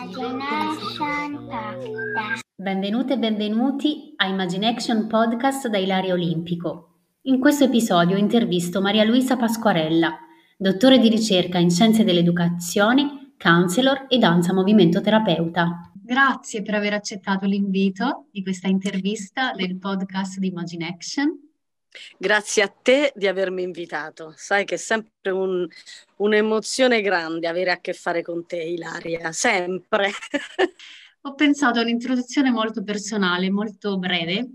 Imagination Podcast. Benvenute e benvenuti a Imagination Podcast da Ilaria Olimpico. In questo episodio intervisto Maria Luisa Pasquarella, dottore di ricerca in scienze dell'educazione, counselor e danza movimento terapeuta. Grazie per aver accettato l'invito di questa intervista del podcast di Imagination. Grazie a te di avermi invitato. Sai che è sempre un, un'emozione grande avere a che fare con te, Ilaria, sempre. Ho pensato a un'introduzione molto personale, molto breve.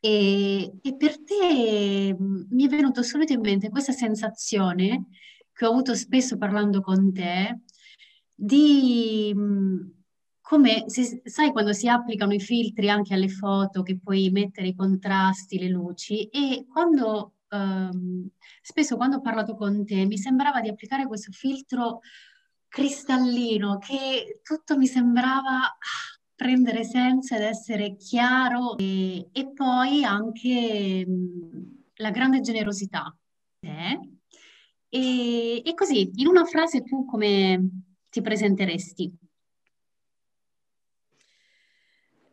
E, e per te mi è venuto subito in mente questa sensazione che ho avuto spesso parlando con te di come si, sai quando si applicano i filtri anche alle foto che puoi mettere i contrasti, le luci e quando um, spesso quando ho parlato con te mi sembrava di applicare questo filtro cristallino che tutto mi sembrava ah, prendere senso ed essere chiaro e, e poi anche mh, la grande generosità. Eh? E, e così, in una frase tu come ti presenteresti?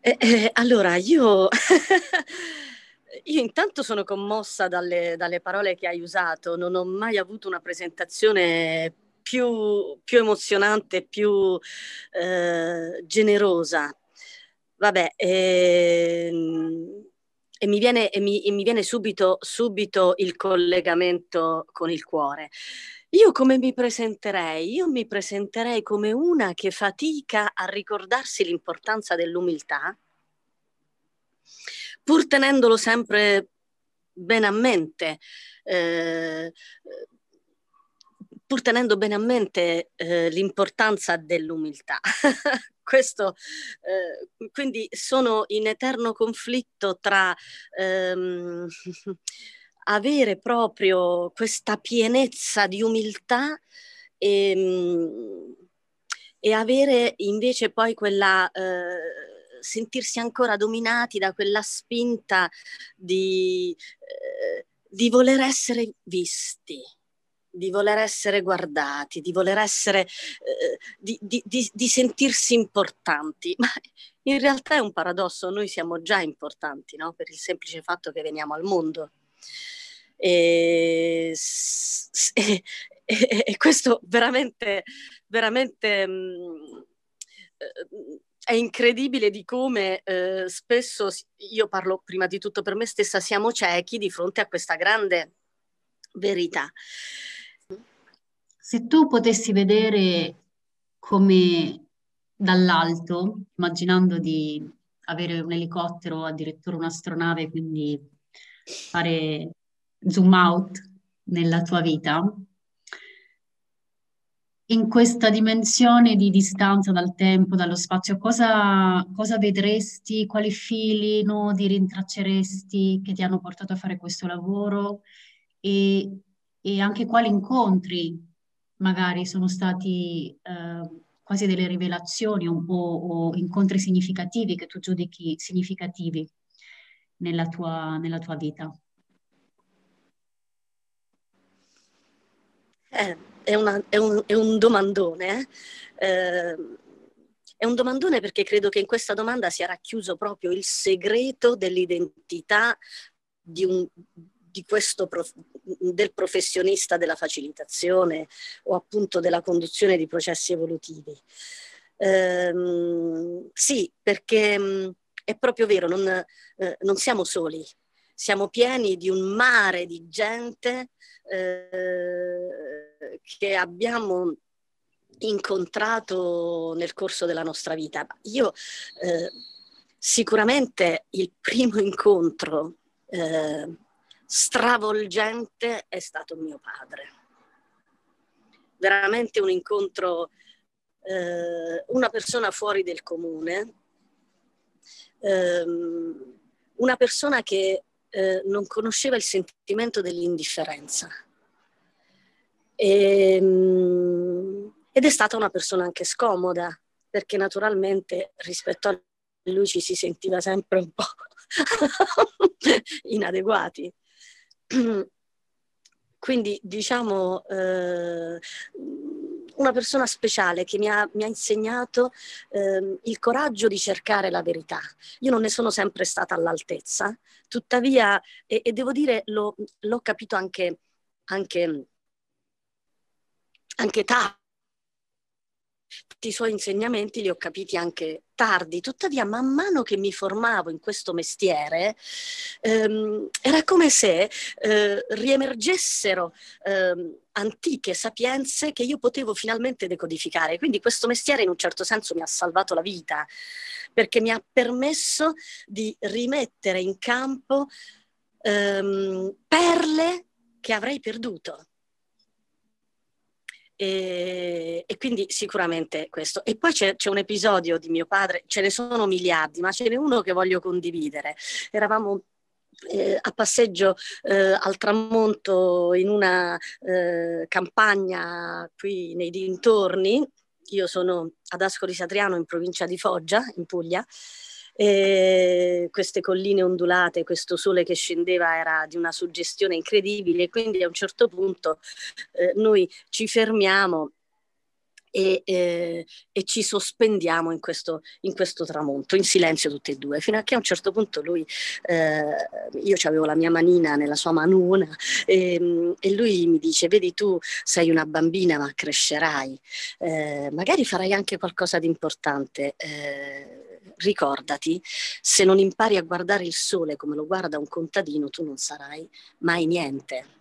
Eh, eh, allora, io, io intanto sono commossa dalle, dalle, parole che hai usato, non ho mai avuto una presentazione più, più emozionante, più eh, generosa. Vabbè, ehm, e mi viene, e mi, e mi viene subito, subito il collegamento con il cuore. Io come mi presenterei? Io mi presenterei come una che fatica a ricordarsi l'importanza dell'umiltà, pur tenendolo sempre bene a mente, eh, pur tenendo bene a mente eh, l'importanza dell'umiltà. Questo, eh, quindi sono in eterno conflitto tra ehm, avere proprio questa pienezza di umiltà e, ehm, e avere invece poi quella... Eh, sentirsi ancora dominati da quella spinta di, eh, di voler essere visti, di voler essere guardati, di voler essere, eh, di, di, di, di, sentirsi importanti. Ma in realtà è un paradosso, noi siamo già importanti, no? Per il semplice fatto che veniamo al mondo. E, e, e, questo veramente, veramente mh, mm, eh, è incredibile di come eh, spesso, io parlo prima di tutto per me stessa, siamo ciechi di fronte a questa grande verità. Se tu potessi vedere come dall'alto, immaginando di avere un elicottero o addirittura un'astronave, quindi fare zoom out nella tua vita, in questa dimensione di distanza dal tempo, dallo spazio, cosa, cosa vedresti, quali fili, nodi rintracceresti che ti hanno portato a fare questo lavoro e, e anche quali incontri magari sono stati eh, quasi delle rivelazioni o, o, incontri significativi che tu giudichi significativi nella tua, nella tua vita? Eh, è, una, è, un, è, un, domandone. Eh? Eh, è un domandone perché credo che in questa domanda sia racchiuso proprio il segreto dell'identità di un, di prof, del professionista della facilitazione o appunto della conduzione di processi evolutivi. Eh, sì, perché mh, è proprio vero, non, eh, non siamo soli, siamo pieni di un mare di gente eh, che abbiamo incontrato nel corso della nostra vita. Io eh, sicuramente il primo incontro eh, stravolgente è stato mio padre. Veramente un incontro, eh, una persona fuori del comune, ehm, una persona che eh, non conosceva il sentimento dell'indifferenza. E, ehm, ed è stata una persona anche scomoda, perché naturalmente rispetto a lui ci si sentiva sempre un po' inadeguati. Quindi diciamo eh, una persona speciale che mi ha, mi ha insegnato eh, il coraggio di cercare la verità. Io non ne sono sempre stata all'altezza, tuttavia, e, e devo dire, l'ho, l'ho capito anche, anche, anche tardi i suoi insegnamenti li ho capiti anche tardi, tuttavia man mano che mi formavo in questo mestiere ehm, era come se eh, riemergessero ehm, antiche sapienze che io potevo finalmente decodificare. Quindi questo mestiere in un certo senso mi ha salvato la vita perché mi ha permesso di rimettere in campo ehm, perle che avrei perduto. E, e, quindi sicuramente questo. E poi c'è, c'è, un episodio di mio padre, ce ne sono miliardi, ma ce n'è uno che voglio condividere. Eravamo eh, a passeggio eh, al tramonto in una eh, campagna qui nei dintorni. Io sono ad Ascoli Satriano in provincia di Foggia, in Puglia, e queste colline ondulate, questo sole che scendeva era di una suggestione incredibile, quindi a un certo punto eh, noi ci fermiamo e, eh, e, ci sospendiamo in questo, in questo, tramonto, in silenzio tutti e due, fino a che a un certo punto lui, eh, io avevo la mia manina nella sua manuna e, e, lui mi dice, vedi tu sei una bambina ma crescerai, eh, magari farai anche qualcosa di importante eh, ricordati, se non impari a guardare il sole come lo guarda un contadino, tu non sarai mai niente.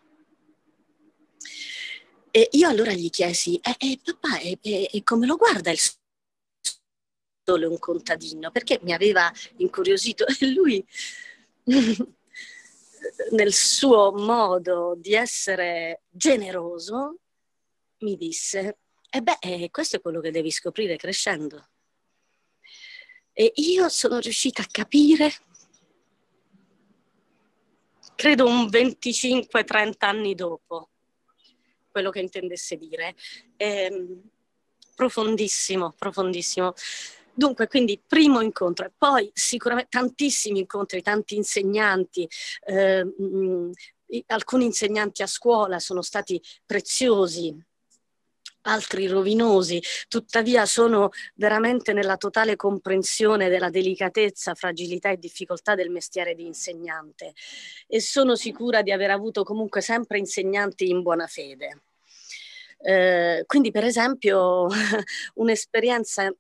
E io allora gli chiesi, eh, eh, papà, e eh, eh, come lo guarda il sole un contadino? Perché mi aveva incuriosito e lui nel suo modo di essere generoso mi disse, e eh beh, eh, questo è quello che devi scoprire crescendo. E io sono riuscita a capire, credo un 25-30 anni dopo, quello che intendesse dire. Ehm, profondissimo, profondissimo. Dunque, quindi primo incontro e poi sicuramente tantissimi incontri, tanti insegnanti, eh, alcuni insegnanti a scuola sono stati preziosi, altri rovinosi, tuttavia sono veramente nella totale comprensione della delicatezza, fragilità e difficoltà del mestiere di insegnante e sono sicura di aver avuto comunque sempre insegnanti in buona fede. Eh, quindi per esempio un'esperienza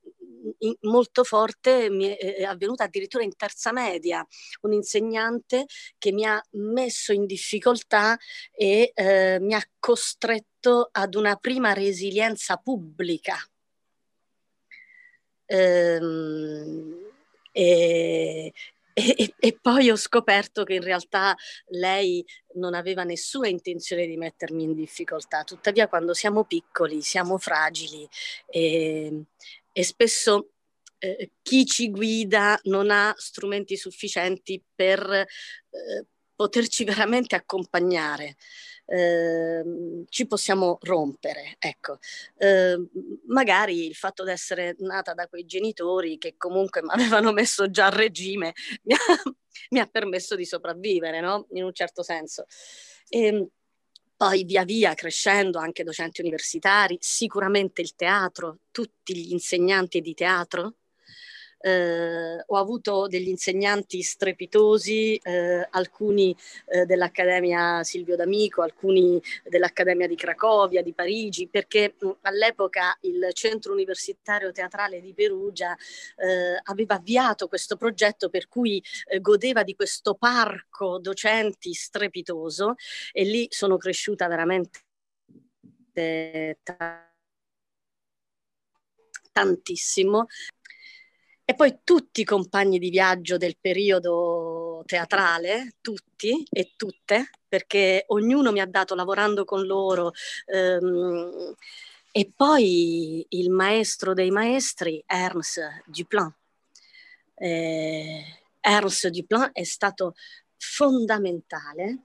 molto forte mi è avvenuta addirittura in terza media, un insegnante che mi ha messo in difficoltà e eh, mi ha costretto ad una prima resilienza pubblica. Ehm, e, e, e, poi ho scoperto che in realtà lei non aveva nessuna intenzione di mettermi in difficoltà, tuttavia quando siamo piccoli, siamo fragili e, e spesso eh, chi ci guida non ha strumenti sufficienti per eh, poterci veramente accompagnare. Eh, ci possiamo rompere, ecco. Eh, magari il fatto di essere nata da quei genitori che comunque mi avevano messo già a regime mi ha, mi ha permesso di sopravvivere, no? In un certo senso. E, ehm, poi via via crescendo anche docenti universitari, sicuramente il teatro, tutti gli insegnanti di teatro eh, ho avuto degli insegnanti strepitosi, eh, alcuni eh, dell'Accademia Silvio D'Amico, alcuni dell'Accademia di Cracovia, di Parigi, perché mh, all'epoca il Centro Universitario Teatrale di Perugia eh, aveva avviato questo progetto per cui eh, godeva di questo parco docenti strepitoso e lì sono cresciuta veramente tantissimo e poi tutti i compagni di viaggio del periodo teatrale, tutti e tutte, perché ognuno mi ha dato lavorando con loro. Ehm, e poi il maestro dei maestri, Ernst Duplan. Eh, Ernst Duplan è stato fondamentale,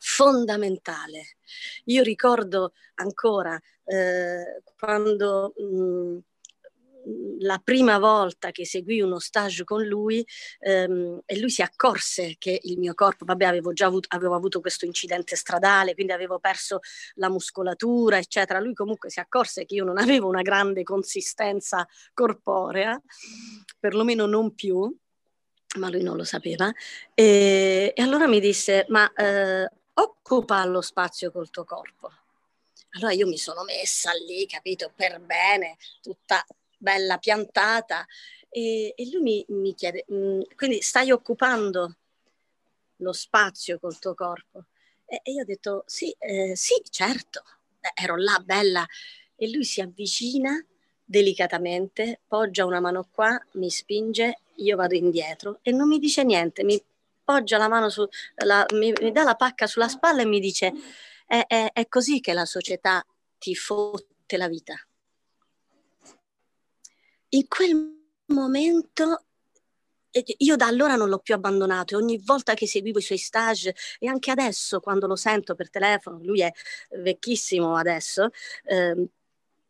fondamentale. Io ricordo ancora eh, quando mh, la prima volta che seguì uno stage con lui ehm, e lui si accorse che il mio corpo, vabbè avevo già avuto, avevo avuto questo incidente stradale, quindi avevo perso la muscolatura, eccetera. Lui comunque si accorse che io non avevo una grande consistenza corporea, perlomeno non più, ma lui non lo sapeva. E, e allora mi disse, ma eh, occupa lo spazio col tuo corpo. Allora io mi sono messa lì, capito, per bene, tutta bella piantata. E, e lui mi, mi chiede, mm, quindi stai occupando lo spazio col tuo corpo? E, e io ho detto, sì, eh, sì, certo. Eh, ero là bella. E lui si avvicina delicatamente, poggia una mano qua, mi spinge, io vado indietro e non mi dice niente, mi poggia la mano su, la, mi, mi dà la pacca sulla spalla e mi dice è, è, è così che la società ti fotte la vita. In quel momento io da allora non l'ho più abbandonato e ogni volta che seguivo i suoi stage e anche adesso quando lo sento per telefono, lui è vecchissimo adesso, eh,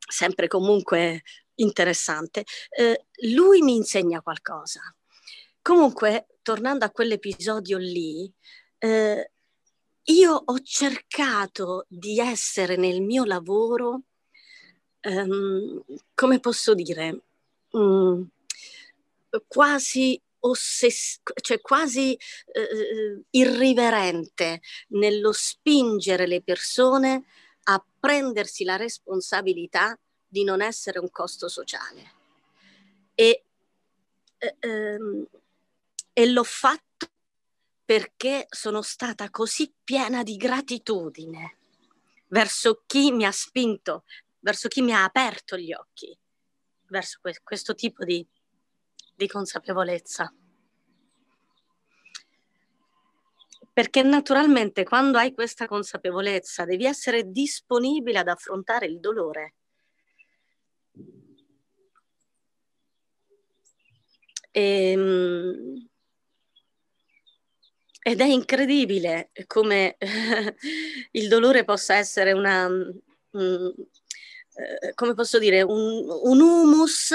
sempre comunque interessante, eh, lui mi insegna qualcosa. Comunque, tornando a quell'episodio lì, eh, io ho cercato di essere nel mio lavoro, um, come posso dire, um, quasi ossess- cioè quasi uh, irriverente nello spingere le persone a prendersi la responsabilità di non essere un costo sociale. E, uh, um, e l'ho fatto perché sono stata così piena di gratitudine verso chi mi ha spinto, verso chi mi ha aperto gli occhi, verso que- questo tipo di, di consapevolezza. Perché naturalmente quando hai questa consapevolezza devi essere disponibile ad affrontare il dolore. E, ehm, ed è incredibile come il dolore possa essere una, um, eh, come posso dire, un, un humus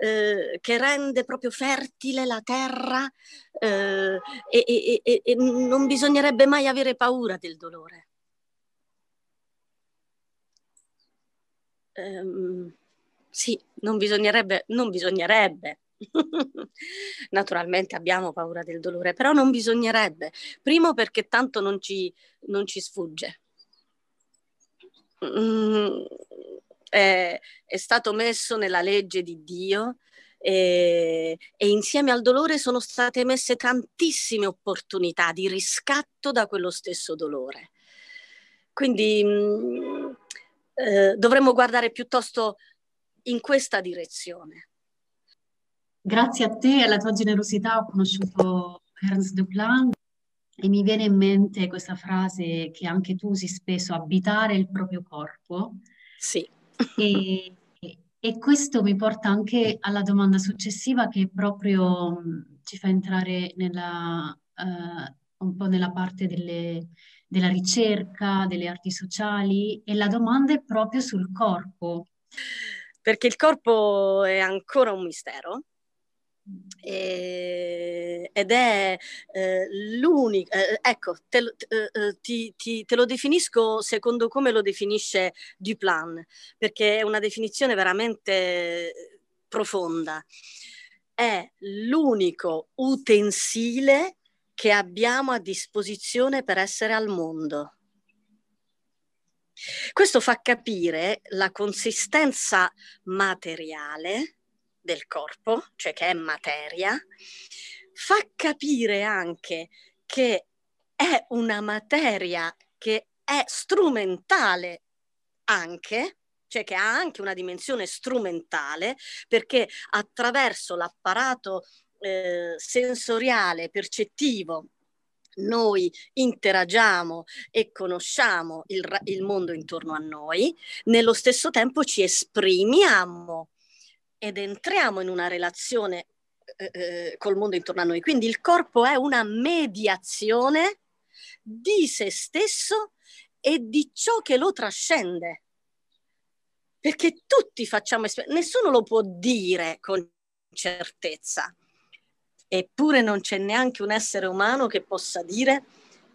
eh, che rende proprio fertile la terra eh, e, e, e, e non bisognerebbe mai avere paura del dolore. Um, sì, non bisognerebbe, non bisognerebbe Naturalmente abbiamo paura del dolore, però non bisognerebbe. Primo perché tanto non ci, non ci sfugge. Mm, è, è, stato messo nella legge di Dio e, e insieme al dolore sono state messe tantissime opportunità di riscatto da quello stesso dolore. Quindi mh, mm, eh, dovremmo guardare piuttosto in questa direzione. Grazie a te e alla tua generosità ho conosciuto Ernst Duplan e mi viene in mente questa frase che anche tu usi spesso, abitare il proprio corpo. Sì. E, e questo mi porta anche alla domanda successiva che proprio ci fa entrare nella, uh, un po' nella parte delle, della ricerca, delle arti sociali e la domanda è proprio sul corpo. Perché il corpo è ancora un mistero e, ed è eh, l'unico, eh, ecco, te, eh, eh, ti, ti, te, lo definisco secondo come lo definisce Duplan, perché è una definizione veramente profonda. È l'unico utensile che abbiamo a disposizione per essere al mondo. Questo fa capire la consistenza materiale del corpo, cioè che è materia, fa capire anche che è una materia che è strumentale anche, cioè che ha anche una dimensione strumentale, perché attraverso l'apparato eh, sensoriale, percettivo, noi interagiamo e conosciamo il, il, mondo intorno a noi, nello stesso tempo ci esprimiamo ed entriamo in una relazione eh, eh, col mondo intorno a noi. Quindi il corpo è una mediazione di se stesso e di ciò che lo trascende. perché tutti facciamo esperienze, nessuno lo può dire con certezza. Eppure non c'è neanche un essere umano che possa dire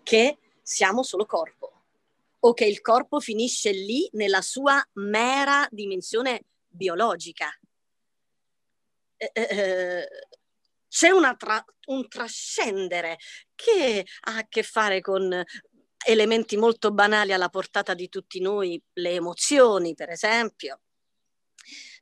che siamo solo corpo o che il corpo finisce lì nella sua mera dimensione biologica. Eh, eh, eh c'è tra- un trascendere che ha a che fare con elementi molto banali alla portata di tutti noi, le emozioni per esempio,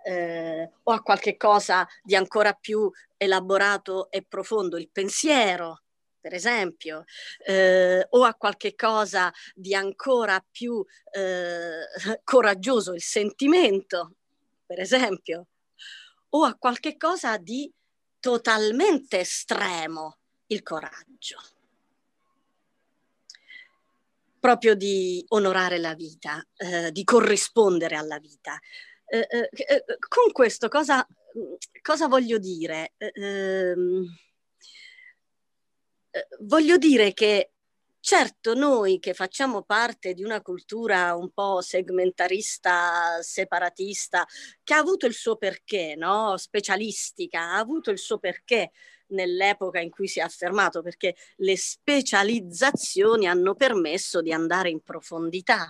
eh, o a qualche cosa di ancora più elaborato e profondo, il pensiero per esempio, eh, o a qualche cosa di ancora più eh, coraggioso, il sentimento, per esempio, o a qualche cosa di totalmente estremo, il coraggio. Proprio di onorare la vita, eh, di corrispondere alla vita. Eh, eh, eh con questo cosa, cosa voglio dire? Ehm, eh, voglio dire che Certo, noi che facciamo parte di una cultura un po' segmentarista, separatista, che ha avuto il suo perché, no? specialistica, ha avuto il suo perché nell'epoca in cui si è affermato, perché le specializzazioni hanno permesso di andare in profondità.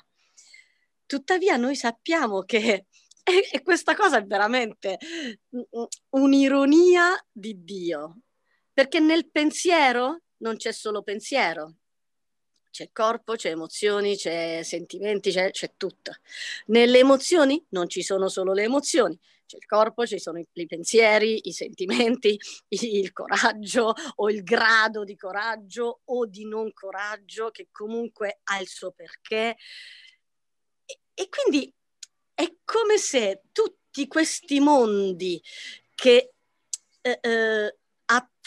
Tuttavia noi sappiamo che e, questa cosa è veramente un'ironia di Dio, perché nel pensiero non c'è solo pensiero, c'è corpo, c'è emozioni, c'è sentimenti, c'è, c'è, tutto. Nelle emozioni non ci sono solo le emozioni, c'è il corpo, ci sono i, i pensieri, i sentimenti, il coraggio o il grado di coraggio o di non coraggio che comunque ha il suo perché. E, e quindi è come se tutti questi mondi che eh, eh,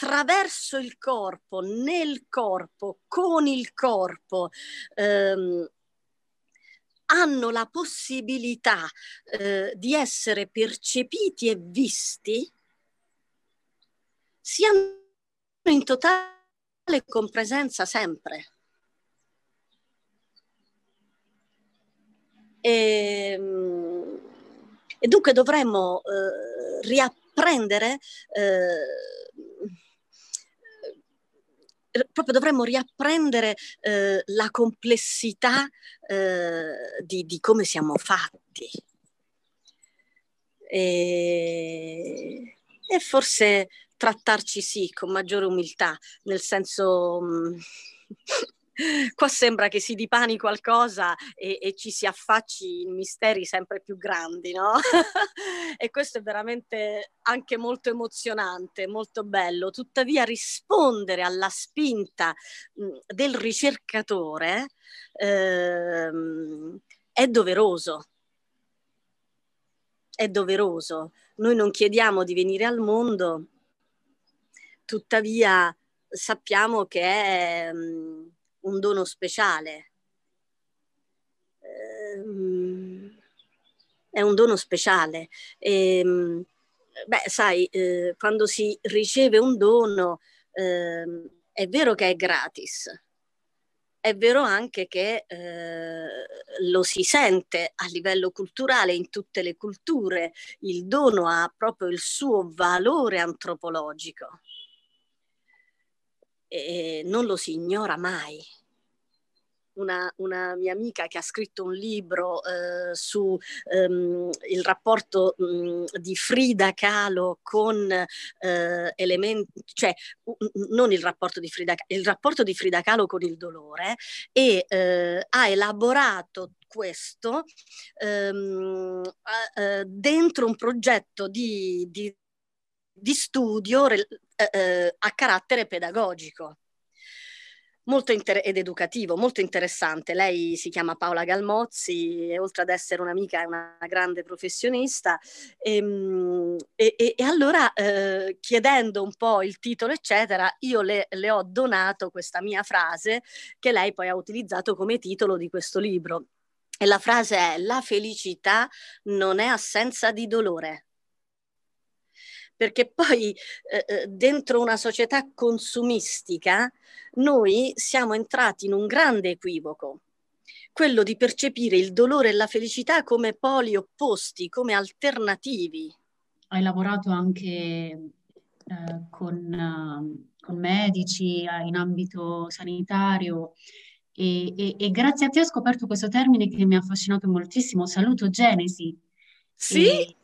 attraverso il corpo, nel corpo, con il corpo, ehm, hanno la possibilità eh, di essere percepiti e visti, siano in totale compresenza sempre. E, ehm, e dunque dovremmo eh, riapprendere eh, proprio dovremmo riapprendere eh, la complessità eh, di, di, come siamo fatti. E, e, forse trattarci sì con maggiore umiltà, nel senso... Mh, mm, Qua sembra che si dipani qualcosa e, e ci si affacci in misteri sempre più grandi, no? e questo è veramente anche molto emozionante, molto bello. Tuttavia rispondere alla spinta mh, del ricercatore ehm, è doveroso. È doveroso. Noi non chiediamo di venire al mondo, tuttavia sappiamo che è... Mh, un dono speciale. Ehm, è un dono speciale. E, ehm, beh, sai, eh, quando si riceve un dono, eh, è vero che è gratis, è vero anche che eh, lo si sente a livello culturale in tutte le culture, il dono ha proprio il suo valore antropologico e non lo si ignora mai. Una, una, mia amica che ha scritto un libro eh, su ehm, il rapporto mh, di Frida Kahlo con eh, elementi, cioè non il rapporto di Frida il rapporto di Frida Kahlo con il dolore e eh, ha elaborato questo ehm, eh, dentro un progetto di, di di studio eh, eh, a carattere pedagogico. Molto inter- ed educativo, molto interessante. Lei si chiama Paola Galmozzi e oltre ad essere un'amica è una grande professionista. Ehm, e, e, e allora eh, chiedendo un po' il titolo, eccetera, io le, le ho donato questa mia frase che lei poi ha utilizzato come titolo di questo libro. E la frase è: La felicità non è assenza di dolore perché poi eh, eh, dentro una società consumistica noi siamo entrati in un grande equivoco. quello di percepire il dolore e la felicità come poli opposti, come alternativi. Hai lavorato anche eh, con, uh, con, medici eh, in ambito sanitario e, e, e, grazie a te ho scoperto questo termine che mi ha affascinato moltissimo, salutogenesi. Sì? E,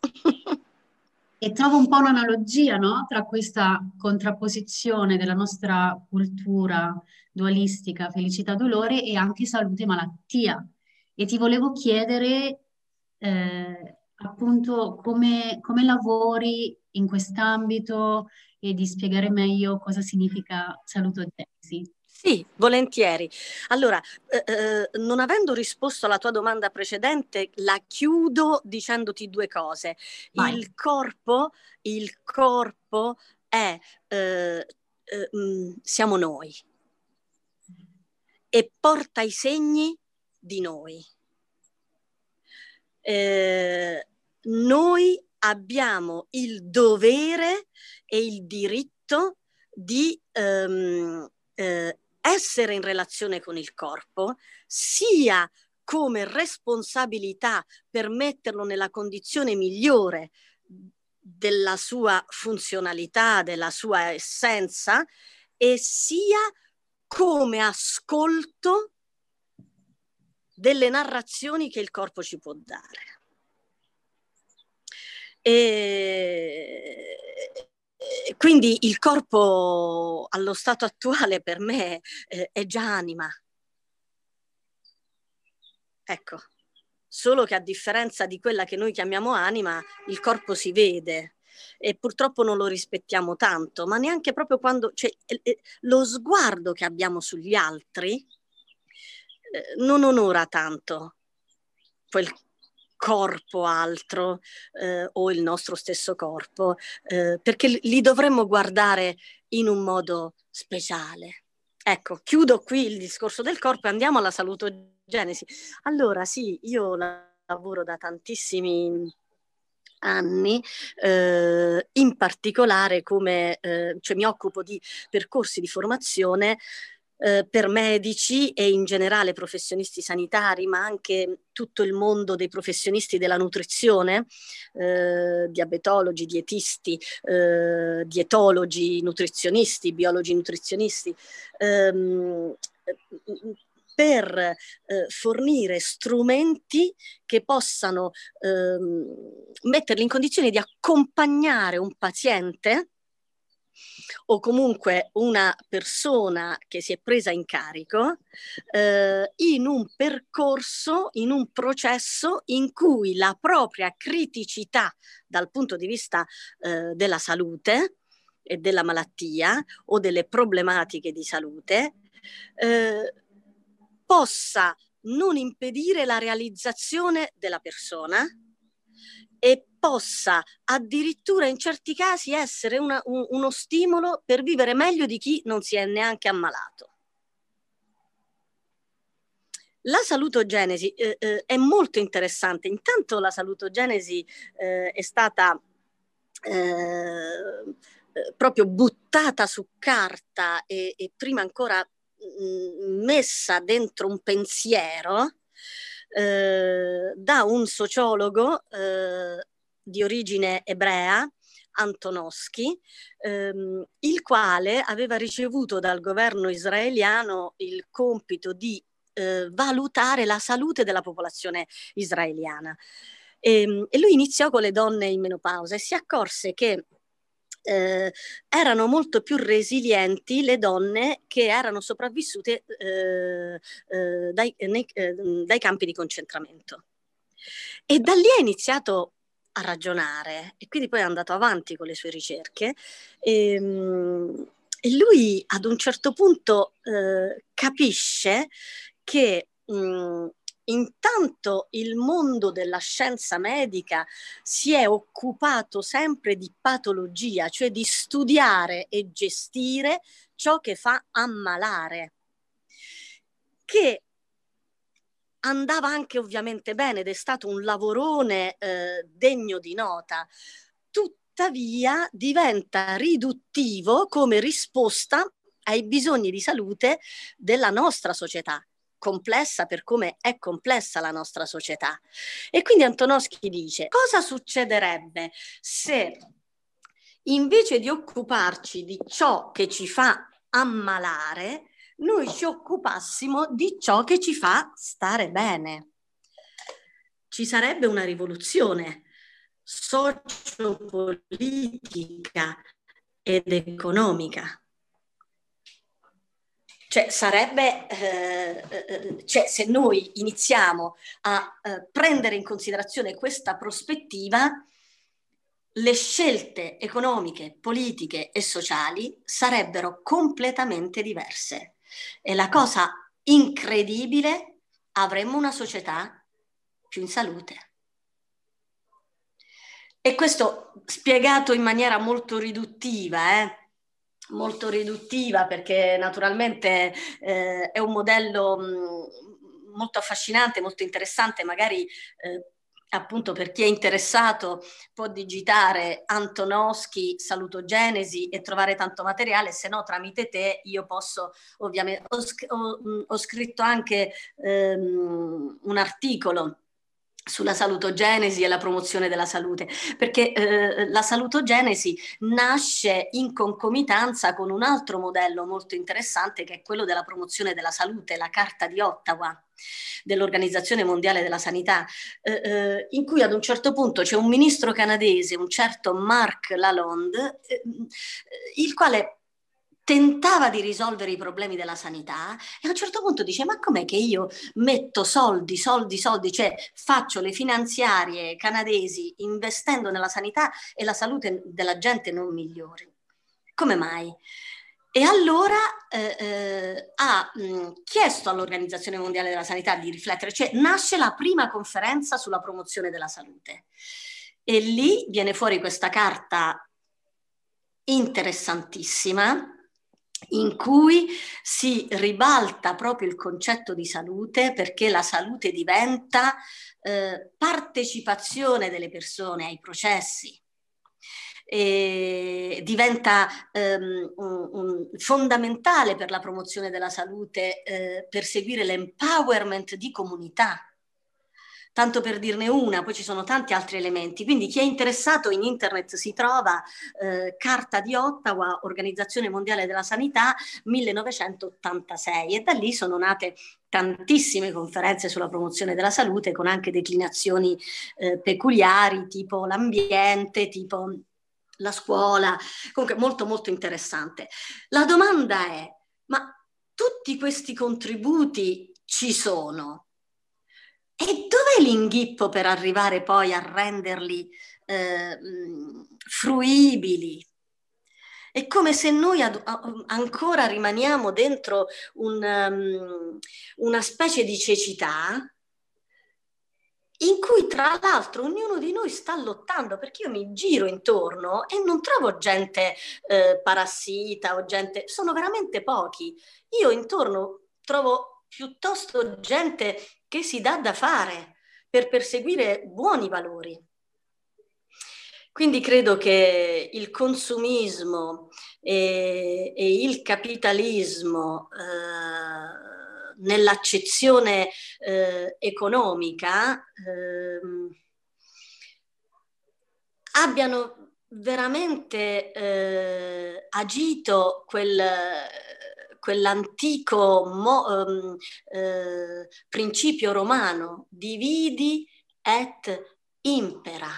e trovo un po' un'analogia no? tra questa contrapposizione della nostra cultura dualistica, felicità-dolore e anche salute-malattia. E ti volevo chiedere eh, appunto come, come lavori in quest'ambito e di spiegare meglio cosa significa salutogenesi. Sì, volentieri. Allora, eh, eh, non avendo risposto alla tua domanda precedente, la chiudo dicendoti due cose. Vai. Il corpo, il corpo è, eh, eh mm, siamo noi e porta i segni di noi. Eh, noi abbiamo il dovere e il diritto di ehm, eh, essere in relazione con il corpo, sia come responsabilità per metterlo nella condizione migliore della sua funzionalità, della sua essenza, e sia come ascolto delle narrazioni che il corpo ci può dare. E quindi il corpo allo stato attuale per me eh, è già anima. Ecco, solo che a differenza di quella che noi chiamiamo anima, il corpo si vede e purtroppo non lo rispettiamo tanto, ma neanche proprio quando, cioè, eh, lo sguardo che abbiamo sugli altri eh, non onora tanto quel, corpo altro eh, o il nostro stesso corpo, eh, perché li dovremmo guardare in un modo speciale. Ecco, chiudo qui il discorso del corpo e andiamo alla salutogenesi. Allora, sì, io lavoro da tantissimi anni, eh, in particolare come, eh, cioè mi occupo di percorsi di formazione eh, per medici e in generale professionisti sanitari, ma anche tutto il mondo dei professionisti della nutrizione, eh, diabetologi, dietisti, eh, dietologi, nutrizionisti, biologi nutrizionisti. Ehm, per eh, fornire strumenti che possano ehm, metterli in condizione di accompagnare un paziente o comunque una persona che si è presa in carico eh, in un percorso, in un processo in cui la propria criticità dal punto di vista eh, della salute e della malattia o delle problematiche di salute eh, possa non impedire la realizzazione della persona e possa addirittura in certi casi essere una, un, uno stimolo per vivere meglio di chi non si è neanche ammalato. La salutogenesi eh, eh, è molto interessante. Intanto la salutogenesi eh, è stata eh, proprio buttata su carta e, e prima ancora mh, mm, messa dentro un pensiero eh, da un sociologo eh, di origine ebrea, Antonoschi, ehm, il quale aveva ricevuto dal governo israeliano il compito di eh, valutare la salute della popolazione israeliana. E, ehm, e, lui iniziò con le donne in menopausa e si accorse che eh, erano molto più resilienti le donne che erano sopravvissute eh, eh, dai, nei, eh, dai campi di concentramento. E da lì è iniziato a ragionare. E quindi poi è andato avanti con le sue ricerche. E, ehm, e lui ad un certo punto eh, capisce che mh, intanto il mondo della scienza medica si è occupato sempre di patologia, cioè di studiare e gestire ciò che fa ammalare, che andava anche ovviamente bene ed è stato un lavorone eh, degno di nota. Tuttavia diventa riduttivo come risposta ai bisogni di salute della nostra società complessa per come è complessa la nostra società. E quindi Antonoschi dice, cosa succederebbe se invece di occuparci di ciò che ci fa ammalare, noi ci occupassimo di ciò che ci fa stare bene? Ci sarebbe una rivoluzione sociopolitica ed economica. Cioè, sarebbe, eh, eh, cioè, se noi iniziamo a eh, prendere in considerazione questa prospettiva, le scelte economiche, politiche e sociali sarebbero completamente diverse. E la cosa incredibile, avremmo una società più in salute. E questo spiegato in maniera molto riduttiva, eh? molto riduttiva perché naturalmente eh, è un modello mh, mm, molto affascinante, molto interessante, magari eh, appunto per chi è interessato può digitare Antonoschi salutogenesi e trovare tanto materiale, se no tramite te io posso ovviamente, ho, ho, ho scritto anche ehm, un articolo sulla salutogenesi e la promozione della salute, perché eh, la salutogenesi nasce in concomitanza con un altro modello molto interessante che è quello della promozione della salute, la Carta di Ottawa dell'Organizzazione Mondiale della Sanità, eh, eh, in cui ad un certo punto c'è un ministro canadese, un certo Marc Lalonde, eh, il quale tentava di risolvere i problemi della sanità e a un certo punto dice ma com'è che io metto soldi, soldi, soldi, cioè faccio le finanziarie canadesi investendo nella sanità e la salute della gente non migliori? Come mai? E allora eh, eh, ha mh, chiesto all'Organizzazione Mondiale della Sanità di riflettere, cioè nasce la prima conferenza sulla promozione della salute. E lì viene fuori questa carta interessantissima in cui si ribalta proprio il concetto di salute perché la salute diventa eh, partecipazione delle persone ai processi. E diventa um, un, un, fondamentale per la promozione della salute eh, perseguire l'empowerment di comunità tanto per dirne una, poi ci sono tanti altri elementi. Quindi chi è interessato in internet si trova eh, Carta di Ottawa, Organizzazione Mondiale della Sanità 1986 e da lì sono nate tantissime conferenze sulla promozione della salute con anche declinazioni eh, peculiari tipo l'ambiente, tipo la scuola, comunque molto molto interessante. La domanda è, ma tutti questi contributi ci sono? E dov'è l'inghippo per arrivare poi a renderli eh, fruibili? È come se noi ad, ancora rimaniamo dentro un, um, una specie di cecità in cui tra l'altro ognuno di noi sta lottando perché io mi giro intorno e non trovo gente eh, parassita o gente, sono veramente pochi. Io intorno trovo piuttosto gente che si dà da fare per perseguire buoni valori. Quindi credo che il consumismo e, e il capitalismo eh, nell'accezione eh, economica eh, abbiano veramente eh, agito quel quell'antico mo, um, eh, principio romano, dividi et impera.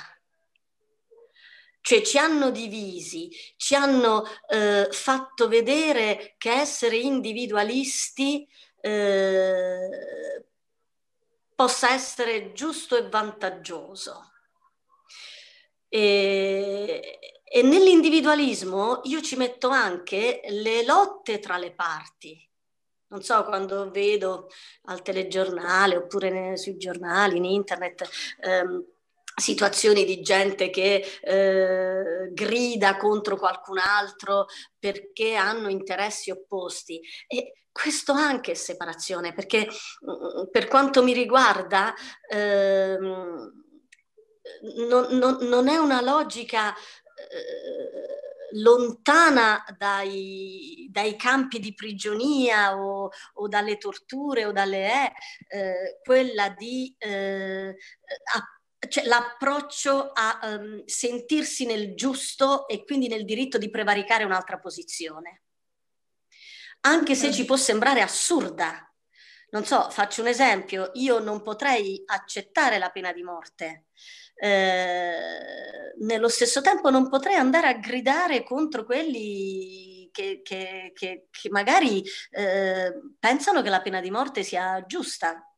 Cioè ci hanno divisi, ci hanno eh, fatto vedere che essere individualisti eh, possa essere giusto e vantaggioso. E, e nell'individualismo io ci metto anche le lotte tra le parti. Non so, quando vedo al telegiornale oppure sui giornali, in internet, ehm, situazioni di gente che eh, grida contro qualcun altro perché hanno interessi opposti. E questo anche è separazione, perché mm, per quanto mi riguarda... Ehm, non, non, non, è una logica lontana dai, dai, campi di prigionia o, o, dalle torture o dalle eh, quella di eh, cioè, l'approccio a um, sentirsi nel giusto e quindi nel diritto di prevaricare un'altra posizione. Anche se ci può sembrare assurda. Non so, faccio un esempio, io non potrei accettare la pena di morte. Eh, nello stesso tempo non potrei andare a gridare contro quelli che, che, che, che magari eh, pensano che la pena di morte sia giusta.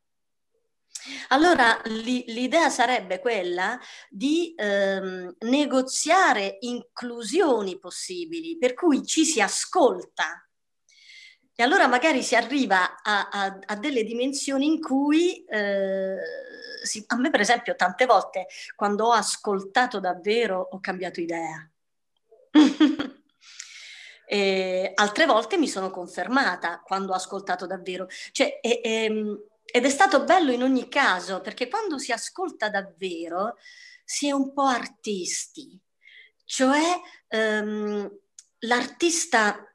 Allora l'idea sarebbe quella di ehm, negoziare inclusioni possibili, per cui ci si ascolta. E allora magari si arriva a, a, a delle dimensioni in cui, eh, si, a me per esempio tante volte quando ho ascoltato davvero ho cambiato idea. altre volte mi sono confermata quando ho ascoltato davvero. Cioè, e, e, ehm, ed è stato bello in ogni caso, perché quando si ascolta davvero si è un po' artisti, cioè ehm, l'artista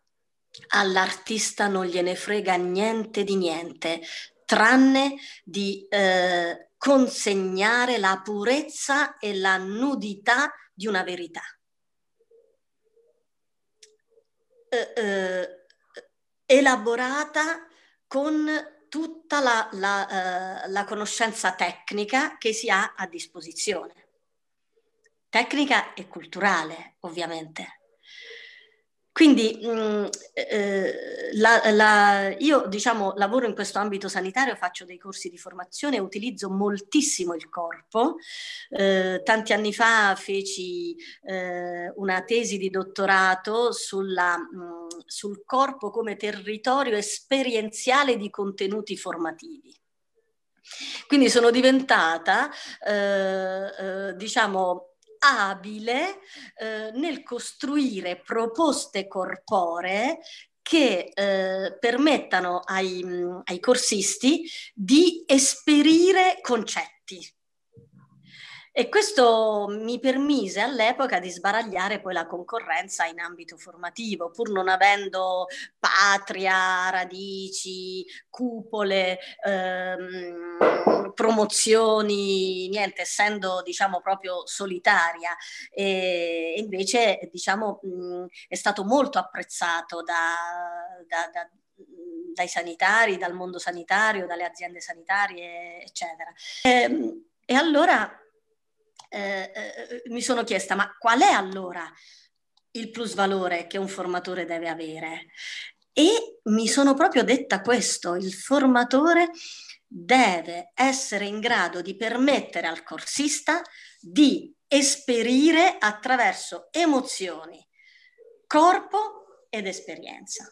all'artista non gliene frega niente di niente, tranne di eh, consegnare la purezza e la nudità di una verità. Eh, eh, elaborata con tutta la, la, uh, la conoscenza tecnica che si ha a disposizione. Tecnica e culturale, ovviamente. Quindi mh, mm, eh, la, la, io diciamo lavoro in questo ambito sanitario, faccio dei corsi di formazione, utilizzo moltissimo il corpo. Eh, tanti anni fa feci eh, una tesi di dottorato sulla, mh, mm, sul corpo come territorio esperienziale di contenuti formativi. Quindi sono diventata, eh, eh, diciamo, abile eh, nel costruire proposte corporee che eh, permettano ai, ai corsisti di esperire concetti. E questo mi permise all'epoca di sbaragliare poi la concorrenza in ambito formativo, pur non avendo patria, radici, cupole, ehm, promozioni, niente, essendo diciamo proprio solitaria. E invece diciamo mh, è stato molto apprezzato da, da, da dai sanitari, dal mondo sanitario, dalle aziende sanitarie, eccetera. E, ehm, e allora eh, eh, mi sono chiesta, ma qual è allora il plus valore che un formatore deve avere? E mi sono proprio detta questo, il formatore deve essere in grado di permettere al corsista di esperire attraverso emozioni, corpo ed esperienza.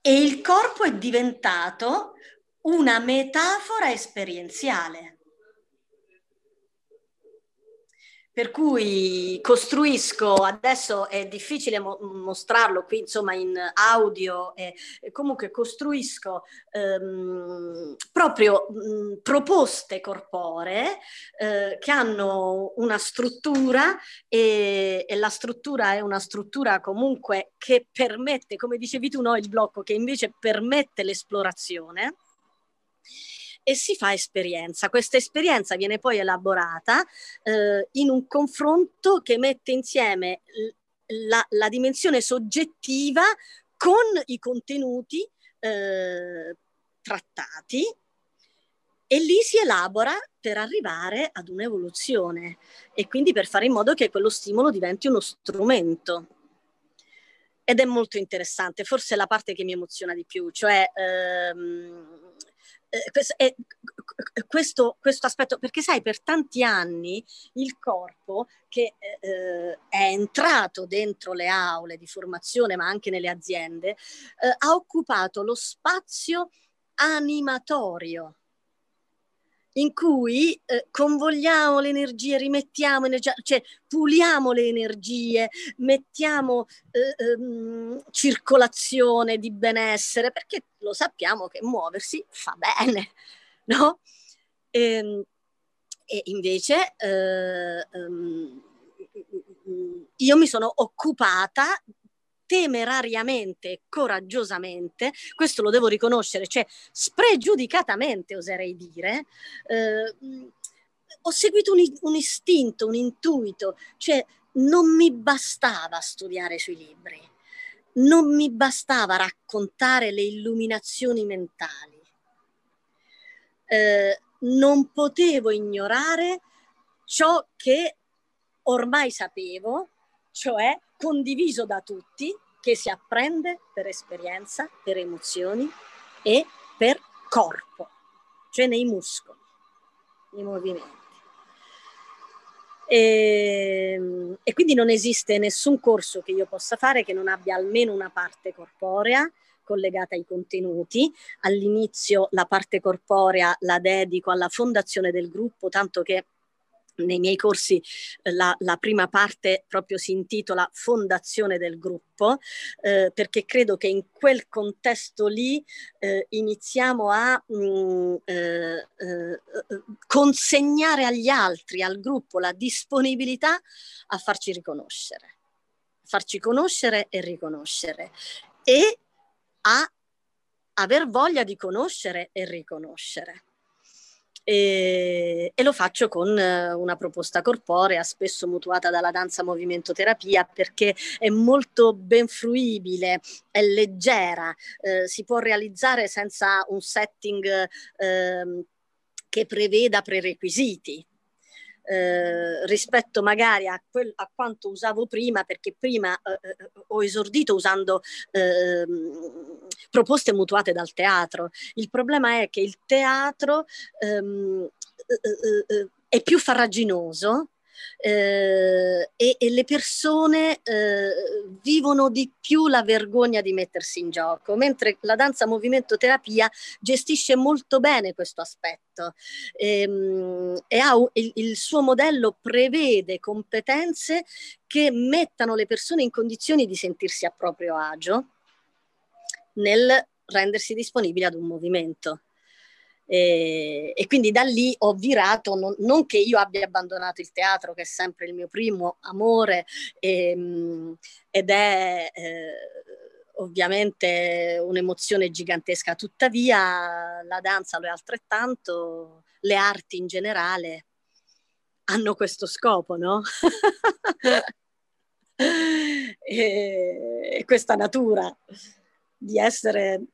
E il corpo è diventato una metafora esperienziale. Per cui costruisco, adesso è difficile mo- mostrarlo qui insomma in audio, e, e comunque costruisco ehm, proprio mh, proposte corporee eh, che hanno una struttura e, e, la struttura è una struttura comunque che permette, come dicevi tu, no, il blocco che invece permette l'esplorazione e si fa esperienza. Questa esperienza viene poi elaborata eh, in un confronto che mette insieme la, la dimensione soggettiva con i contenuti eh, trattati e lì si elabora per arrivare ad un'evoluzione e quindi per fare in modo che quello stimolo diventi uno strumento. Ed è molto interessante, forse è la parte che mi emoziona di più, cioè ehm, eh, questo, questo, questo, aspetto, perché sai, per tanti anni il corpo che eh, è entrato dentro le aule di formazione, ma anche nelle aziende, eh, ha occupato lo spazio animatorio in cui eh, convogliamo le energie, rimettiamo energia, cioè puliamo le energie, mettiamo eh, ehm, circolazione di benessere, perché lo sappiamo che muoversi fa bene, no? E, ehm, e invece eh, ehm, io mi sono occupata temerariamente, coraggiosamente, questo lo devo riconoscere, cioè spregiudicatamente oserei dire, eh, ho seguito un, un istinto, un intuito, cioè non mi bastava studiare sui libri, non mi bastava raccontare le illuminazioni mentali, eh, non potevo ignorare ciò che ormai sapevo, cioè condiviso da tutti, che si apprende per esperienza, per emozioni e per corpo, cioè nei muscoli, nei movimenti. E, ehm, e, quindi non esiste nessun corso che io possa fare che non abbia almeno una parte corporea collegata ai contenuti. All'inizio la parte corporea la dedico alla fondazione del gruppo, tanto che nei miei corsi eh, la, la, prima parte proprio si intitola Fondazione del gruppo, eh, perché credo che in quel contesto lì eh, iniziamo a mh, mm, eh, eh, consegnare agli altri, al gruppo, la disponibilità a farci riconoscere, farci conoscere e riconoscere e a aver voglia di conoscere e riconoscere e, e, lo faccio con eh, una proposta corporea spesso mutuata dalla danza movimento terapia perché è molto ben fruibile, è leggera, eh, si può realizzare senza un setting eh, che preveda prerequisiti eh, rispetto magari a, quel, a, quanto usavo prima, perché prima eh, eh, ho esordito usando eh, proposte mutuate dal teatro. Il problema è che il teatro ehm, eh, eh, è più farraginoso eh, e, e, le persone eh, vivono di più la vergogna di mettersi in gioco, mentre la danza movimento terapia gestisce molto bene questo aspetto ehm, e ha, il, il suo modello prevede competenze che mettano le persone in condizioni di sentirsi a proprio agio nel rendersi disponibili ad un movimento. E, e, quindi da lì ho virato, non, non, che io abbia abbandonato il teatro, che è sempre il mio primo amore, e, ehm, ed è eh, ovviamente un'emozione gigantesca, tuttavia la danza lo è altrettanto, le arti in generale hanno questo scopo, no? e, e questa natura di essere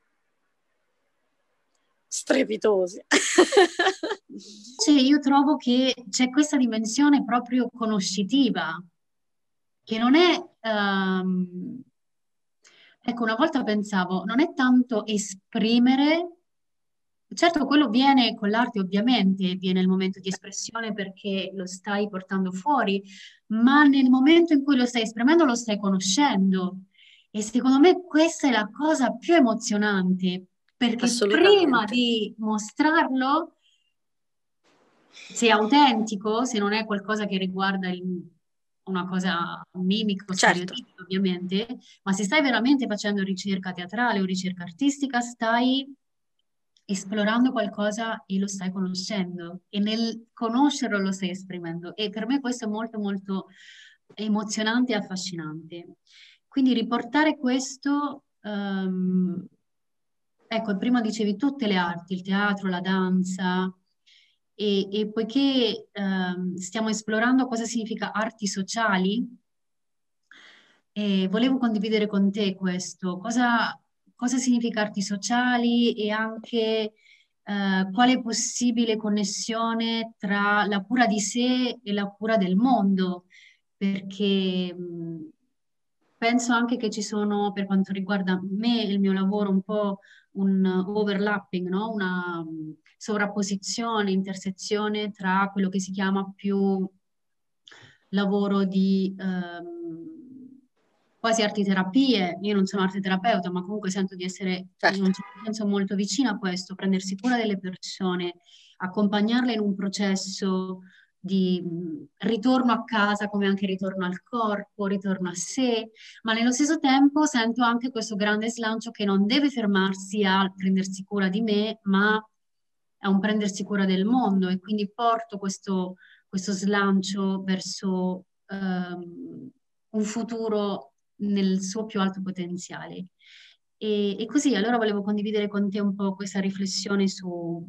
strepitosi. cioè, io trovo che c'è questa dimensione proprio conoscitiva, che non è... Um, ecco, una volta pensavo, non è tanto esprimere, certo quello viene con l'arte ovviamente, viene il momento di espressione perché lo stai portando fuori, ma nel momento in cui lo stai esprimendo lo stai conoscendo. E secondo me questa è la cosa più emozionante, perché prima di mostrarlo, se è autentico, se non è qualcosa che riguarda il, una cosa mimico, certo. ovviamente, ma se stai veramente facendo ricerca teatrale o ricerca artistica, stai esplorando qualcosa e lo stai conoscendo e nel conoscerlo lo stai esprimendo e per me questo è molto molto emozionante e affascinante. Quindi riportare questo um, ecco, prima dicevi tutte le arti, il teatro, la danza, e, e poiché ehm, stiamo esplorando cosa significa arti sociali, eh, volevo condividere con te questo, cosa, cosa significa arti sociali e anche eh, quale possibile connessione tra la cura di sé e la cura del mondo, perché mh, penso anche che ci sono, per quanto riguarda me e il mio lavoro, un po' un overlapping, no? una mm, sovrapposizione, intersezione tra quello che si chiama più lavoro di ehm, quasi artiterapie. Io non sono arteterapeuta, ma comunque sento di essere certo. in un certo senso molto vicina a questo, prendersi cura delle persone, accompagnarle in un processo di ritorno a casa come anche ritorno al corpo, ritorno a sé, ma nello stesso tempo sento anche questo grande slancio che non deve fermarsi a prendersi cura di me, ma a un prendersi cura del mondo e quindi porto questo, questo slancio verso, um, un futuro nel suo più alto potenziale. E, e, così allora volevo condividere con te un po' questa riflessione su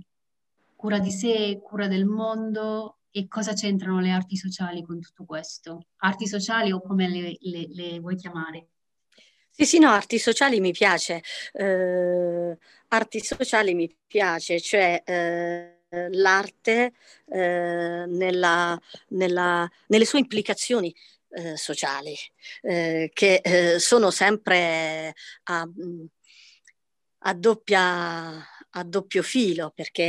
cura di sé, cura del mondo e cosa c'entrano le arti sociali con tutto questo. Arti sociali o come le, le, le vuoi chiamare? Sì, sì, no, arti sociali mi piace. Eh, arti sociali mi piace, cioè eh, l'arte eh, nella, nella, nelle sue implicazioni eh, sociali, eh, che eh, sono sempre a, a, doppia, a doppio filo, perché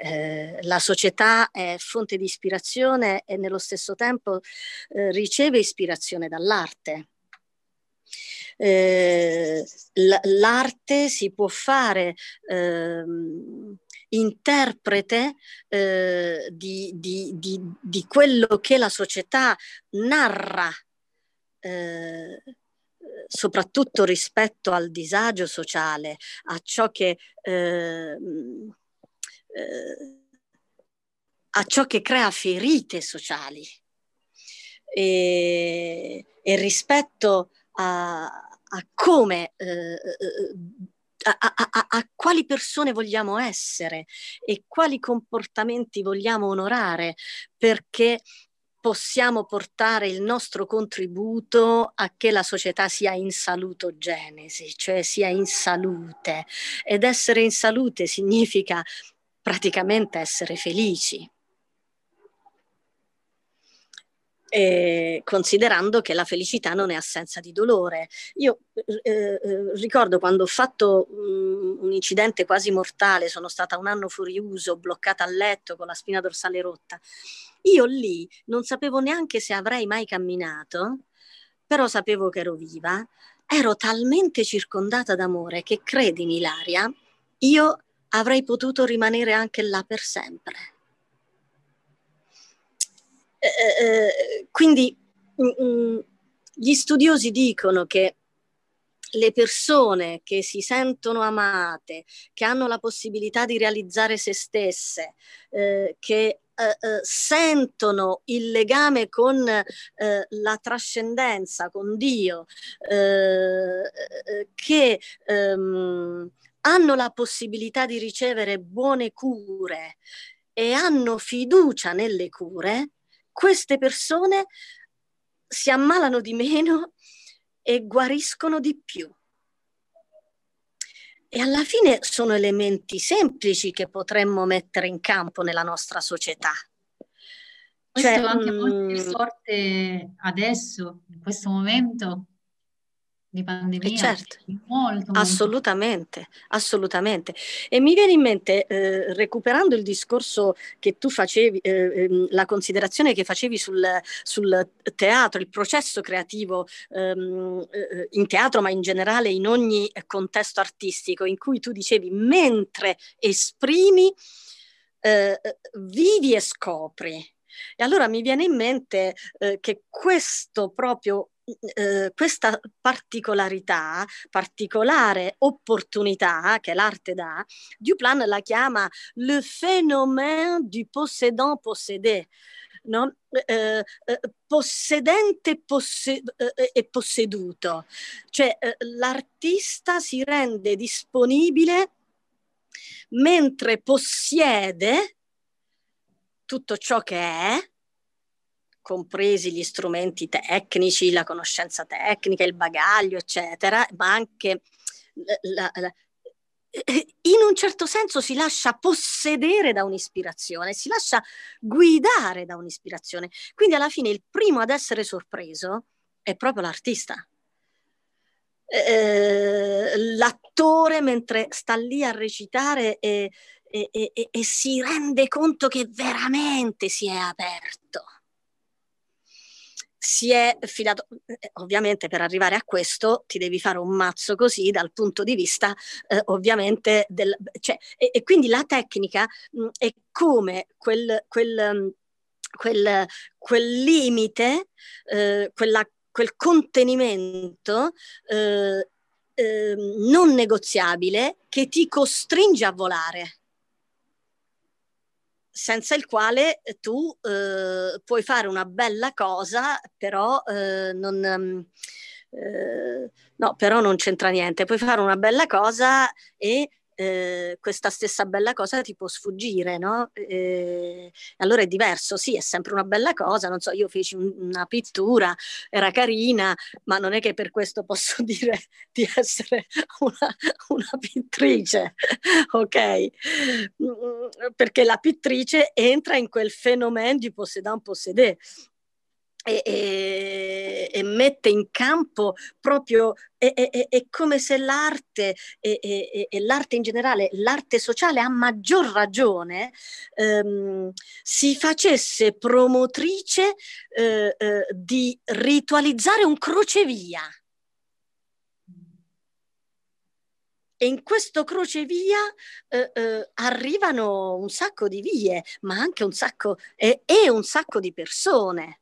eh, la società è fonte di ispirazione e nello stesso tempo eh, riceve ispirazione dall'arte. Eh, l'arte si può fare ehm, interprete eh, di, di, di, di, quello che la società narra, eh, soprattutto rispetto al disagio sociale, a ciò che, eh, eh a ciò che crea ferite sociali. E, e rispetto a, a come eh, eh a, a, a, quali persone vogliamo essere e quali comportamenti vogliamo onorare perché possiamo portare il nostro contributo a che la società sia in salutogenesi, cioè sia in salute. Ed essere in salute significa praticamente essere felici. Eh, considerando che la felicità non è assenza di dolore. Io eh, eh, ricordo quando ho fatto um, un incidente quasi mortale, sono stata un anno fuori uso, bloccata a letto con la spina dorsale rotta. Io lì non sapevo neanche se avrei mai camminato, però sapevo che ero viva, ero talmente circondata d'amore che credimi, Ilaria, io avrei potuto rimanere anche là per sempre eh, eh, quindi mh, mm, mm, gli studiosi dicono che le persone che si sentono amate, che hanno la possibilità di realizzare se stesse, eh, che eh, eh sentono il legame con eh, la trascendenza, con Dio, che ehm, hanno la possibilità di ricevere buone cure e hanno fiducia nelle cure, queste persone si ammalano di meno e guariscono di più. E alla fine sono elementi semplici che potremmo mettere in campo nella nostra società. Questo cioè, anche molto più mm, forte adesso, in questo momento, di pandemia. Eh certo, molto, molto. Assolutamente, assolutamente. E mi viene in mente, eh, recuperando il discorso che tu facevi, eh, ehm, la considerazione che facevi sul, sul teatro, il processo creativo ehm, eh, in teatro, ma in generale in ogni contesto artistico, in cui tu dicevi mentre esprimi, eh, vivi e scopri. E allora mi viene in mente eh, che questo proprio eh, questa particolarità, particolare opportunità che l'arte dà, Duplan la chiama le phénomène du possédant possédé. No? Eh, eh, possedente posse- eh, e posseduto, cioè eh, l'artista si rende disponibile mentre possiede tutto ciò che è, compresi gli strumenti tecnici, la conoscenza tecnica, il bagaglio, eccetera, ma anche la, la, in un certo senso si lascia possedere da un'ispirazione, si lascia guidare da un'ispirazione. Quindi alla fine il primo ad essere sorpreso è proprio l'artista. Eh, l'attore mentre sta lì a recitare e, e, e, e si rende conto che veramente si è aperto si è fidato, eh, ovviamente per arrivare a questo ti devi fare un mazzo così dal punto di vista eh, ovviamente del, cioè, e, e, quindi la tecnica mh, mm, è come quel, quel, mm, quel, quel limite, eh, quella, quel contenimento eh, ehm, non negoziabile che ti costringe a volare senza il quale tu eh, puoi fare una bella cosa, però eh, non... Eh, no, però non c'entra niente. Puoi fare una bella cosa e eh, questa stessa bella cosa ti può sfuggire, no? Eh, allora è diverso, sì, è sempre una bella cosa, non so, io feci un, una pittura, era carina, ma non è che per questo posso dire di essere una, una pittrice, ok? Perché la pittrice entra in quel fenomeno di possédant possédé, e, e, e, mette in campo proprio, è, è, è come se l'arte e, l'arte in generale, l'arte sociale a maggior ragione, ehm, si facesse promotrice eh, eh, di ritualizzare un crocevia. E in questo crocevia eh, eh, arrivano un sacco di vie, ma anche un sacco, e un sacco di persone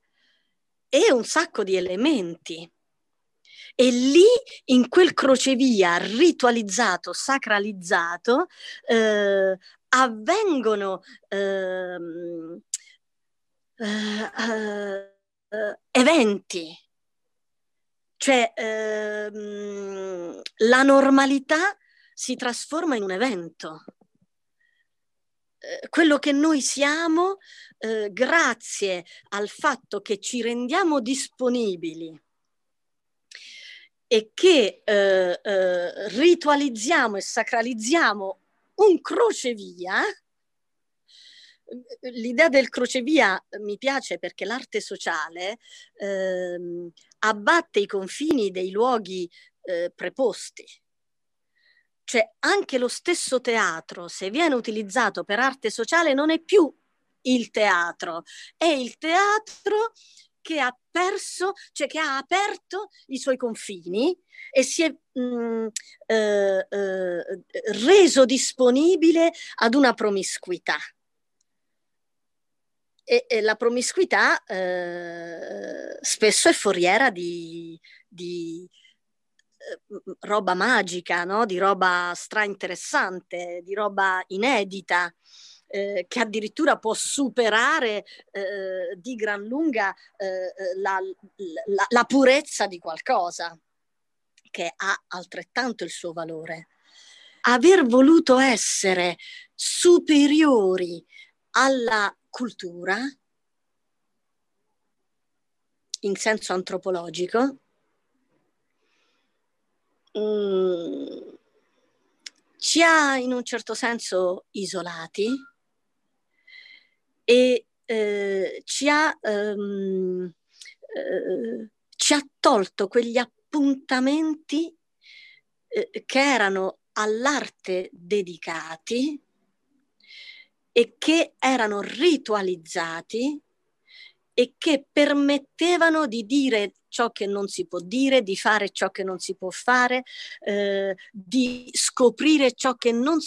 e un sacco di elementi. E lì, in quel crocevia ritualizzato, sacralizzato, eh, avvengono eh, eh, eventi. Cioè, ehm, la normalità si trasforma in un evento. Eh, quello che noi siamo eh, grazie al fatto che ci rendiamo disponibili e che eh, eh, ritualizziamo e sacralizziamo un crocevia, l'idea del crocevia mi piace perché l'arte sociale eh, abbatte i confini dei luoghi eh, preposti. Cioè anche lo stesso teatro, se viene utilizzato per arte sociale, non è più il teatro, è il teatro che ha perso, cioè che ha aperto i suoi confini e si è mh, mm, eh, eh, reso disponibile ad una promiscuità. E, e la promiscuità eh, spesso è foriera di, di roba magica, no? di roba strainteressante, di roba inedita eh, che addirittura può superare eh, di gran lunga eh, la, la, la purezza di qualcosa che ha altrettanto il suo valore. Aver voluto essere superiori alla cultura in senso antropologico mm, ci ha in un certo senso isolati e eh, ci, ha, ehm, eh, ci ha tolto quegli appuntamenti eh, che erano all'arte dedicati e che erano ritualizzati e che permettevano di dire ciò che non si può dire, di fare ciò che non si può fare, eh, di scoprire ciò che non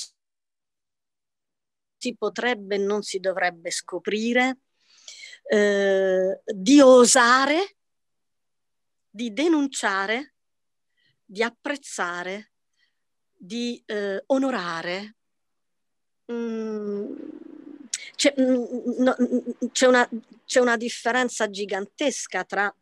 si potrebbe e non si dovrebbe scoprire, eh, di osare, di denunciare, di apprezzare, di eh, onorare. Mm, c'è, mm, no, c'è, una, c'è, una, differenza gigantesca tra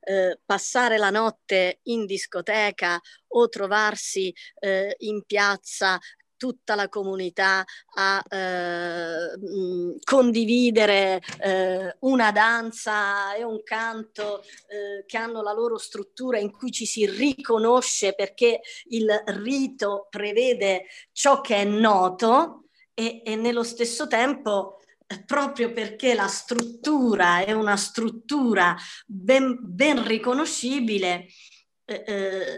eh, passare la notte in discoteca o trovarsi eh, in piazza tutta la comunità a eh, condividere eh, una danza e un canto eh, che hanno la loro struttura in cui ci si riconosce perché il rito prevede ciò che è noto e, e nello stesso tempo proprio perché la struttura è una struttura ben, ben riconoscibile, eh, eh,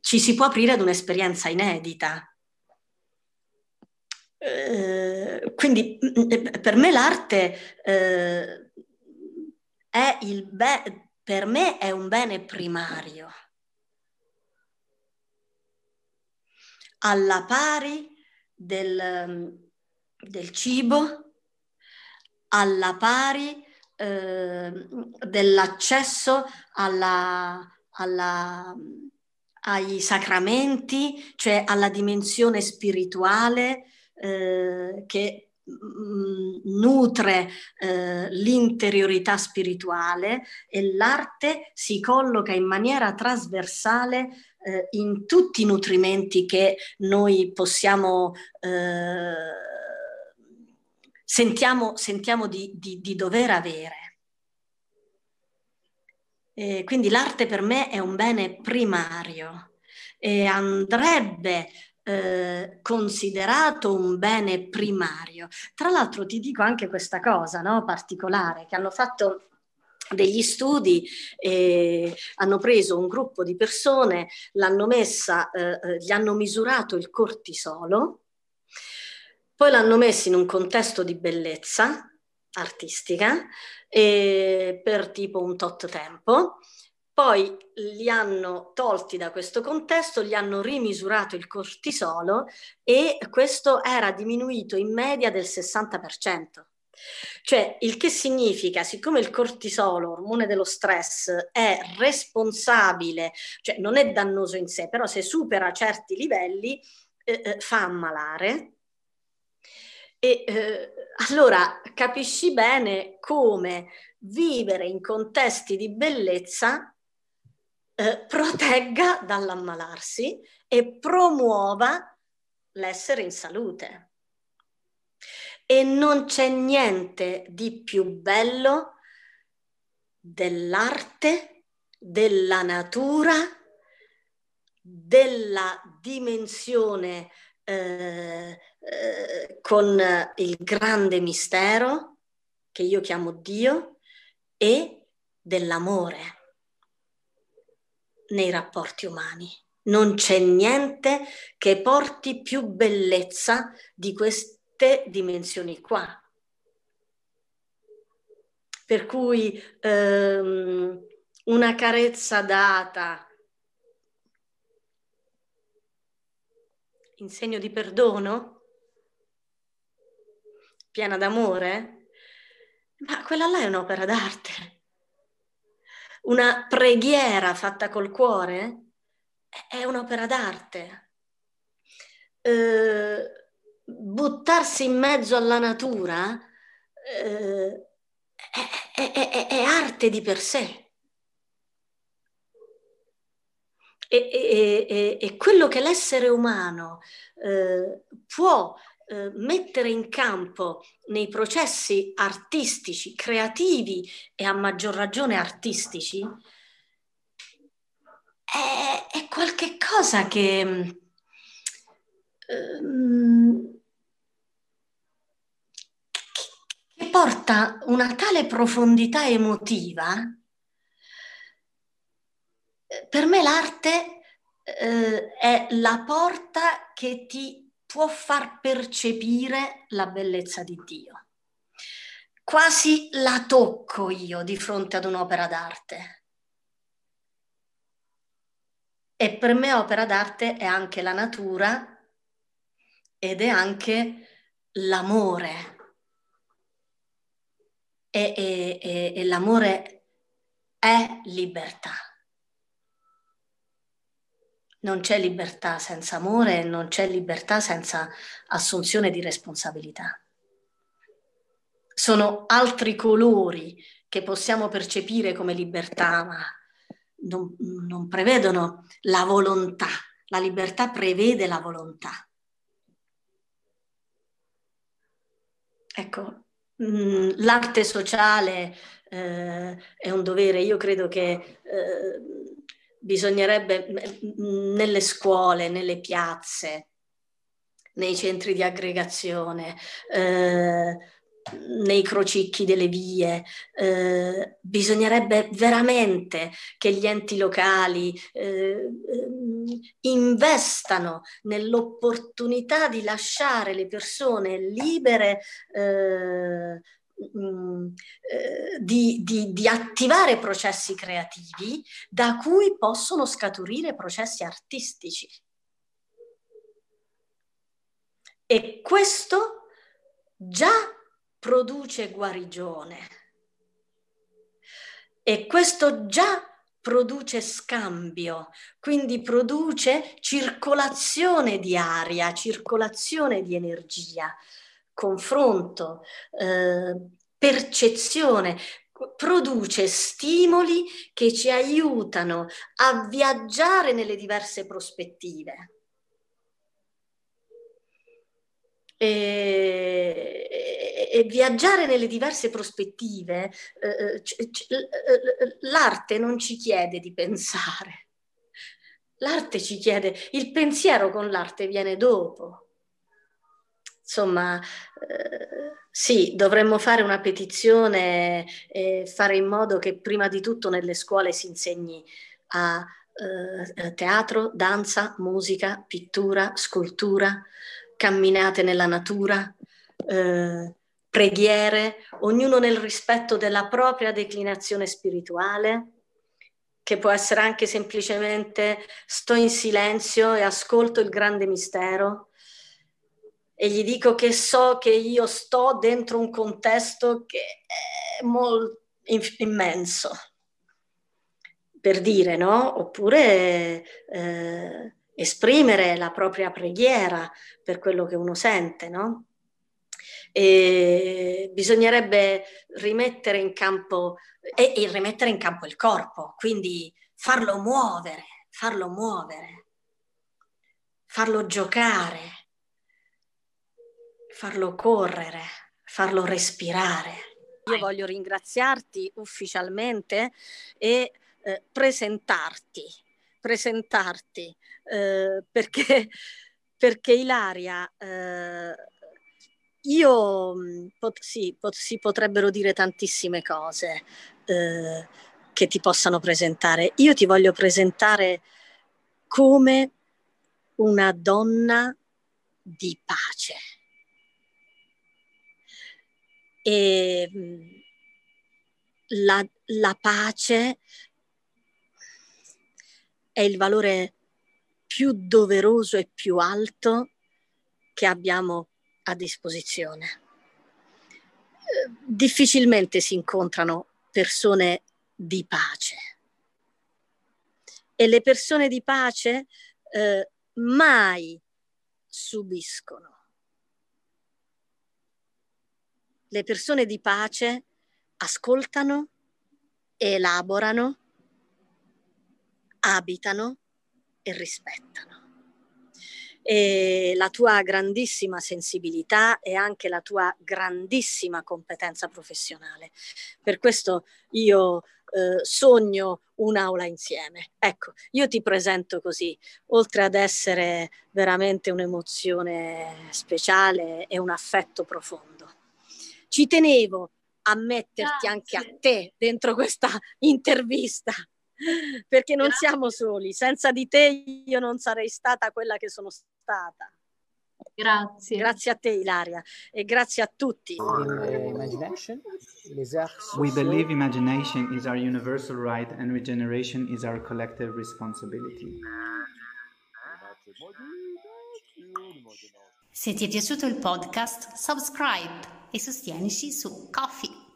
ci si può aprire ad un'esperienza inedita. Eh, quindi mm, eh, per me l'arte eh, è il be- per me è un bene primario. Alla pari del, mm, del cibo, alla pari eh, dell'accesso alla, alla, ai sacramenti, cioè alla dimensione spirituale, eh, che mm, nutre eh, l'interiorità spirituale e l'arte si colloca in maniera trasversale eh, in tutti i nutrimenti che noi possiamo eh, sentiamo, sentiamo di, di, di, dover avere. E quindi l'arte per me è un bene primario e andrebbe eh, considerato un bene primario. Tra l'altro ti dico anche questa cosa no, particolare, che hanno fatto degli studi, eh, hanno preso un gruppo di persone, l'hanno messa, eh, eh, gli hanno misurato il cortisolo, poi l'hanno messo in un contesto di bellezza artistica eh, per tipo un tot tempo, poi li hanno tolti da questo contesto, gli hanno rimisurato il cortisolo e questo era diminuito in media del 60%. Cioè, il che significa, siccome il cortisolo, ormone dello stress, è responsabile, cioè non è dannoso in sé, però se supera certi livelli eh, eh, fa ammalare. E eh, allora capisci bene come vivere in contesti di bellezza eh, protegga dall'ammalarsi e promuova l'essere in salute. E non c'è niente di più bello dell'arte, della natura, della dimensione eh, eh, con il grande mistero che io chiamo Dio e dell'amore nei rapporti umani. Non c'è niente che porti più bellezza di queste dimensioni qua. Per cui ehm, una carezza data in segno di perdono, piena d'amore, ma quella là è un'opera d'arte. Una preghiera fatta col cuore è un'opera d'arte. Eh, buttarsi in mezzo alla natura eh, è, è, è, arte di per sé. E, quello che l'essere umano eh, può eh, mettere in campo nei processi artistici, creativi e a maggior ragione artistici, è, qualche cosa che... Um, porta una tale profondità emotiva, per me l'arte eh, è la porta che ti può far percepire la bellezza di Dio. Quasi la tocco io di fronte ad un'opera d'arte. E per me opera d'arte è anche la natura ed è anche l'amore e, e, e, e l'amore è libertà. Non c'è libertà senza amore, non c'è libertà senza assunzione di responsabilità. Sono altri colori che possiamo percepire come libertà, ma non, non prevedono la volontà. La libertà prevede la volontà. Ecco, Mm, l'arte sociale eh, è un dovere, io credo che eh, bisognerebbe mm, nelle scuole, nelle piazze, nei centri di aggregazione, eh, nei crocicchi delle vie. Eh, bisognerebbe veramente che gli enti locali eh, investano nell'opportunità di lasciare le persone libere eh, mm, eh, di, di, di, attivare processi creativi da cui possono scaturire processi artistici. E questo già produce guarigione. E questo già produce scambio, quindi produce circolazione di aria, circolazione di energia. Confronto, eh, percezione, produce stimoli che ci aiutano a viaggiare nelle diverse prospettive. E, e, e viaggiare nelle diverse prospettive, eh, c- c- l'arte non ci chiede di pensare, l'arte ci chiede, il pensiero con l'arte viene dopo. Insomma, eh, sì, dovremmo fare una petizione e fare in modo che prima di tutto nelle scuole si insegni a eh, teatro, danza, musica, pittura, scultura, camminate nella natura, eh, preghiere, ognuno nel rispetto della propria declinazione spirituale, che può essere anche semplicemente sto in silenzio e ascolto il grande mistero e gli dico che so che io sto dentro un contesto che è molto immenso, per dire, no? Oppure eh, esprimere la propria preghiera per quello che uno sente, no? E bisognerebbe rimettere in campo e, e rimettere in campo il corpo, quindi farlo muovere, farlo muovere, farlo giocare, farlo correre, farlo respirare. Io voglio ringraziarti ufficialmente e eh, presentarti, presentarti eh, perché, perché Ilaria, eh, io mm, pot, sì, pot, si potrebbero dire tantissime cose eh, che ti possano presentare. Io ti voglio presentare come una donna di pace. E mm, la, la pace è il valore più doveroso e più alto che abbiamo a disposizione. Difficilmente si incontrano persone di pace e le persone di pace eh, mai subiscono. Le persone di pace ascoltano, elaborano, abitano e rispettano. E la tua grandissima sensibilità e anche la tua grandissima competenza professionale. Per questo io eh, sogno un'aula insieme. Ecco, io ti presento così, oltre ad essere veramente un'emozione speciale e un affetto profondo. Ci tenevo a metterti Grazie. anche a te dentro questa intervista perché non grazie. siamo soli. Senza di te io non sarei stata quella che sono stata. Grazie. Grazie a te Ilaria e grazie a tutti. We believe imagination is our universal right and regeneration is our collective responsibility. Se ti è piaciuto il podcast, subscribe e sostienici su Coffee.